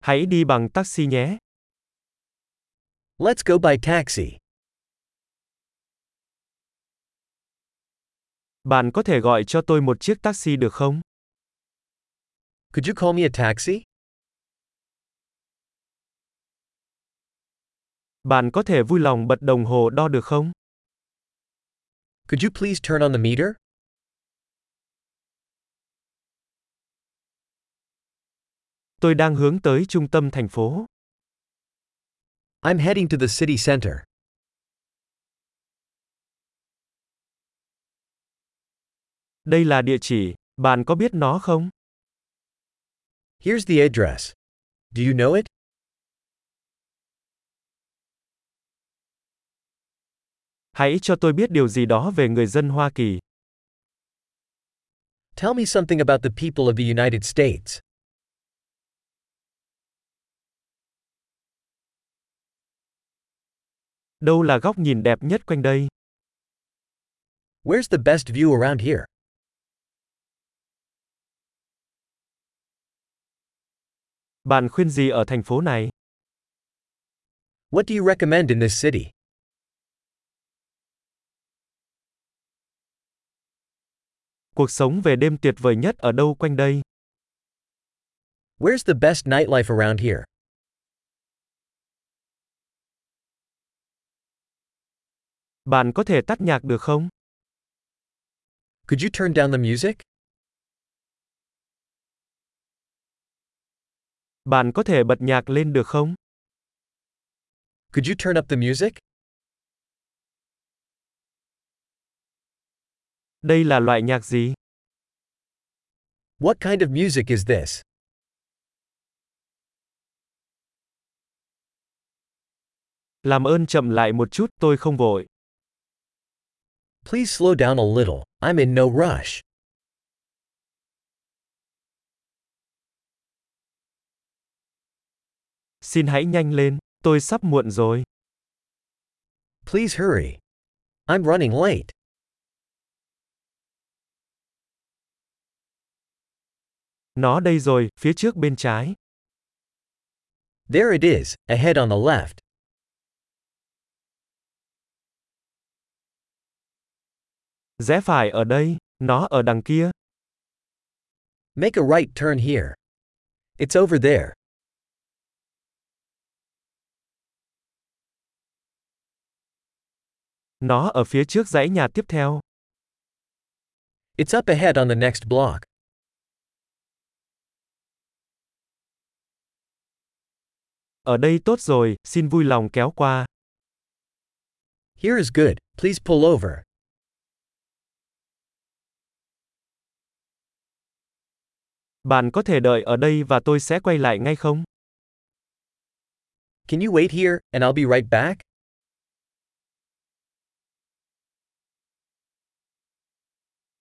Hãy đi bằng taxi nhé. Let's go by taxi. Bạn có thể gọi cho tôi một chiếc taxi được không? Could you call me a taxi? Bạn có thể vui lòng bật đồng hồ đo được không? Could you please turn on the meter? Tôi đang hướng tới trung tâm thành phố. I'm heading to the city center. Đây là địa chỉ, bạn có biết nó không? Here's the address. Do you know it? Hãy cho tôi biết điều gì đó về người dân Hoa Kỳ. Tell me something about the people of the United States. Đâu là góc nhìn đẹp nhất quanh đây? Where's the best view around here? Bạn khuyên gì ở thành phố này? What do you recommend in this city? Cuộc sống về đêm tuyệt vời nhất ở đâu quanh đây? Where's the best nightlife around here? Bạn có thể tắt nhạc được không? Could you turn down the music? Bạn có thể bật nhạc lên được không? Could you turn up the music? Đây là loại nhạc gì? What kind of music is this? Làm ơn chậm lại một chút, tôi không vội. Please slow down a little. I'm in no rush. Xin hãy nhanh lên, tôi sắp muộn rồi. Please hurry. I'm running late. Nó đây rồi, phía trước bên trái. There it is, ahead on the left. Rẽ phải ở đây, nó ở đằng kia. Make a right turn here. It's over there. Nó ở phía trước dãy nhà tiếp theo. It's up ahead on the next block. Ở đây tốt rồi, xin vui lòng kéo qua. Here is good. Please pull over. Bạn có thể đợi ở đây và tôi sẽ quay lại ngay không? Can you wait here, and I'll be right back?